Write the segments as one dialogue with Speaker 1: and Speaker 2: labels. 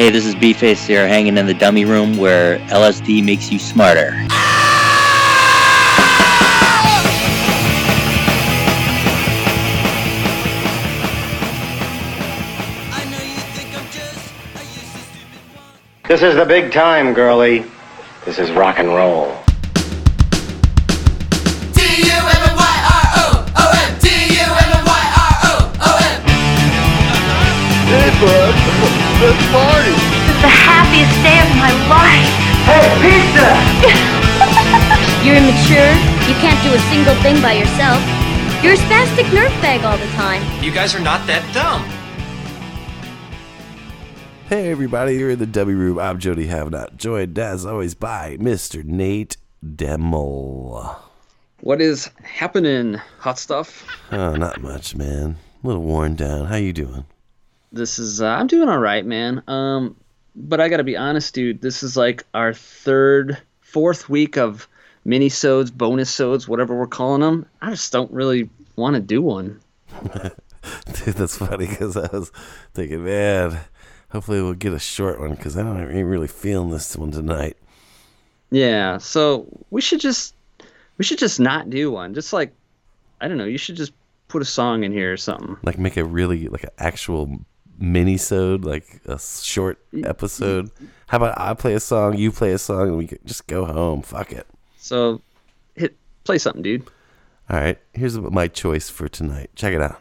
Speaker 1: Hey, this is B-Face here, hanging in the dummy room where LSD makes you smarter.
Speaker 2: This is the big time, girlie. This is rock and roll.
Speaker 3: Let's party.
Speaker 4: This is the happiest day of my life.
Speaker 2: Hey, pizza!
Speaker 4: You're immature. You can't do a single thing by yourself. You're a spastic nerve bag all the time.
Speaker 5: You guys are not that dumb.
Speaker 6: Hey everybody, you're in the Dummy Room. I'm Jody Havnot, joined as always by Mr. Nate Demmel.
Speaker 7: What is happening, hot stuff?
Speaker 6: Oh, not much, man. A little worn down. How you doing?
Speaker 7: This is uh, I'm doing all right, man. Um, but I gotta be honest, dude. This is like our third, fourth week of mini-sodes, bonus-sodes, whatever we're calling them. I just don't really want to do one.
Speaker 6: Dude, that's funny because I was thinking, man, hopefully we'll get a short one because I don't ain't really feeling this one tonight.
Speaker 7: Yeah, so we should just we should just not do one. Just like I don't know, you should just put a song in here or something.
Speaker 6: Like make a really like an actual mini-sode, like a short episode. How about I play a song, you play a song, and we just go home. Fuck it.
Speaker 7: So hit play something, dude.
Speaker 6: All right, here's my choice for tonight. Check it out.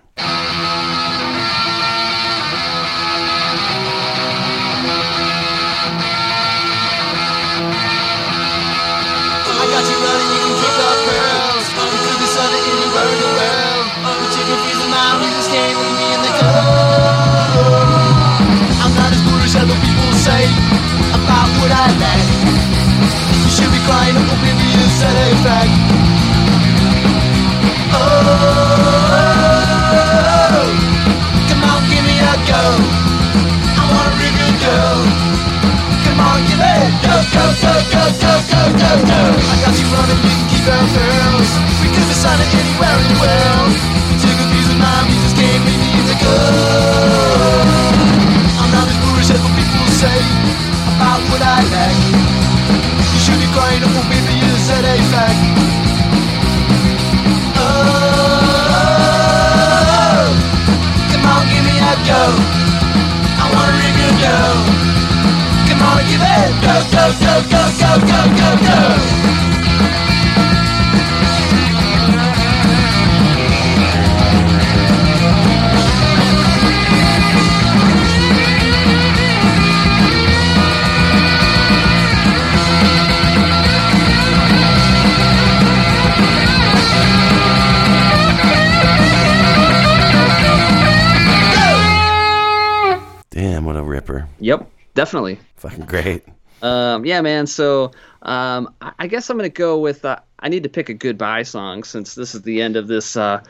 Speaker 8: People about what I lack. You should be crying up oblivious at. Oh, come on, give me a go. I want a real good girl. Come on, give it. Go, go, go, go, go, go, go, go. I got you running, you can keep our pearls. We could be signing anywhere in the world. Too confused with mine, go. I want a real good girl. Come on, give it. Go, go, go, go, go, go,
Speaker 7: definitely.
Speaker 6: Fucking great.
Speaker 7: Um, yeah, man. So um, I, I guess I'm gonna go with. Uh, I need to pick a goodbye song since this is the end of this uh,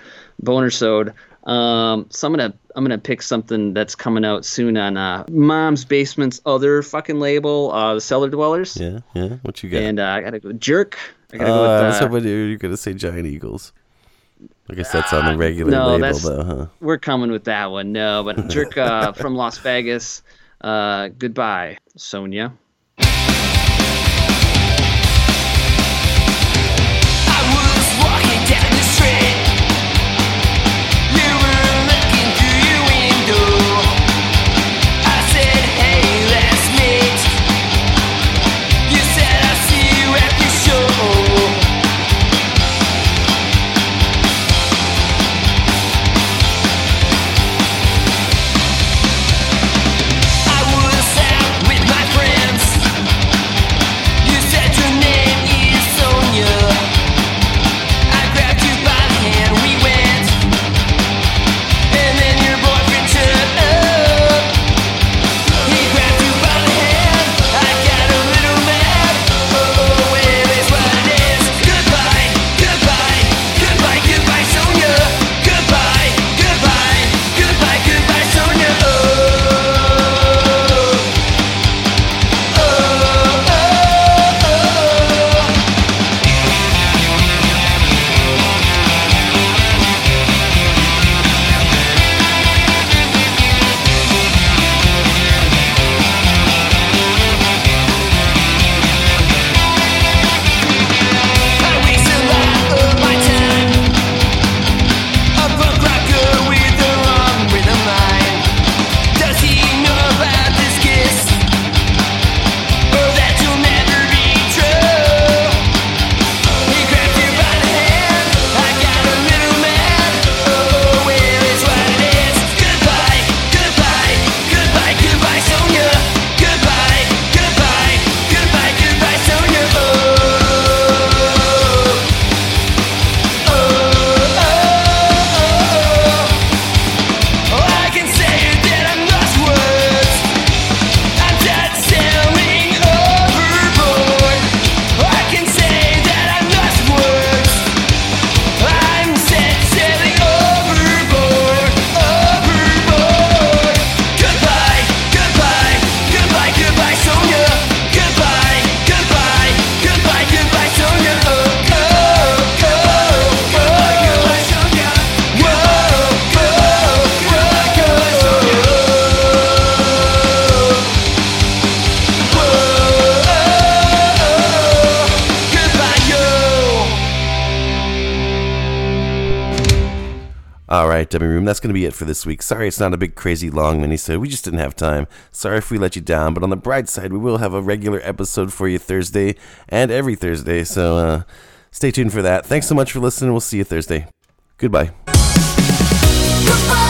Speaker 7: boner sode. Um, so I'm gonna I'm gonna pick something that's coming out soon on uh, Mom's Basement's other fucking label, uh, the Cellar Dwellers.
Speaker 6: Yeah, yeah. What you got?
Speaker 7: And uh, I gotta go Jerk. I gotta
Speaker 6: Uh,
Speaker 7: go
Speaker 6: I was
Speaker 7: with. Uh,
Speaker 6: hoping you were to say Giant Eagles. I guess that's on the regular
Speaker 7: no,
Speaker 6: label,
Speaker 7: that's-
Speaker 6: though, huh?
Speaker 7: we're coming with that one. No, but Jerk uh, from Las Vegas. Uh, goodbye, Sonia.
Speaker 6: Right, Dummy Room, that's going to be it for this week. Sorry it's not a big, crazy, long minisode. We just didn't have time. Sorry if we let you down, but on the bright side, we will have a regular episode for you Thursday and every Thursday. So uh, stay tuned for that. Thanks so much for listening. We'll see you Thursday. Goodbye.
Speaker 8: Goodbye.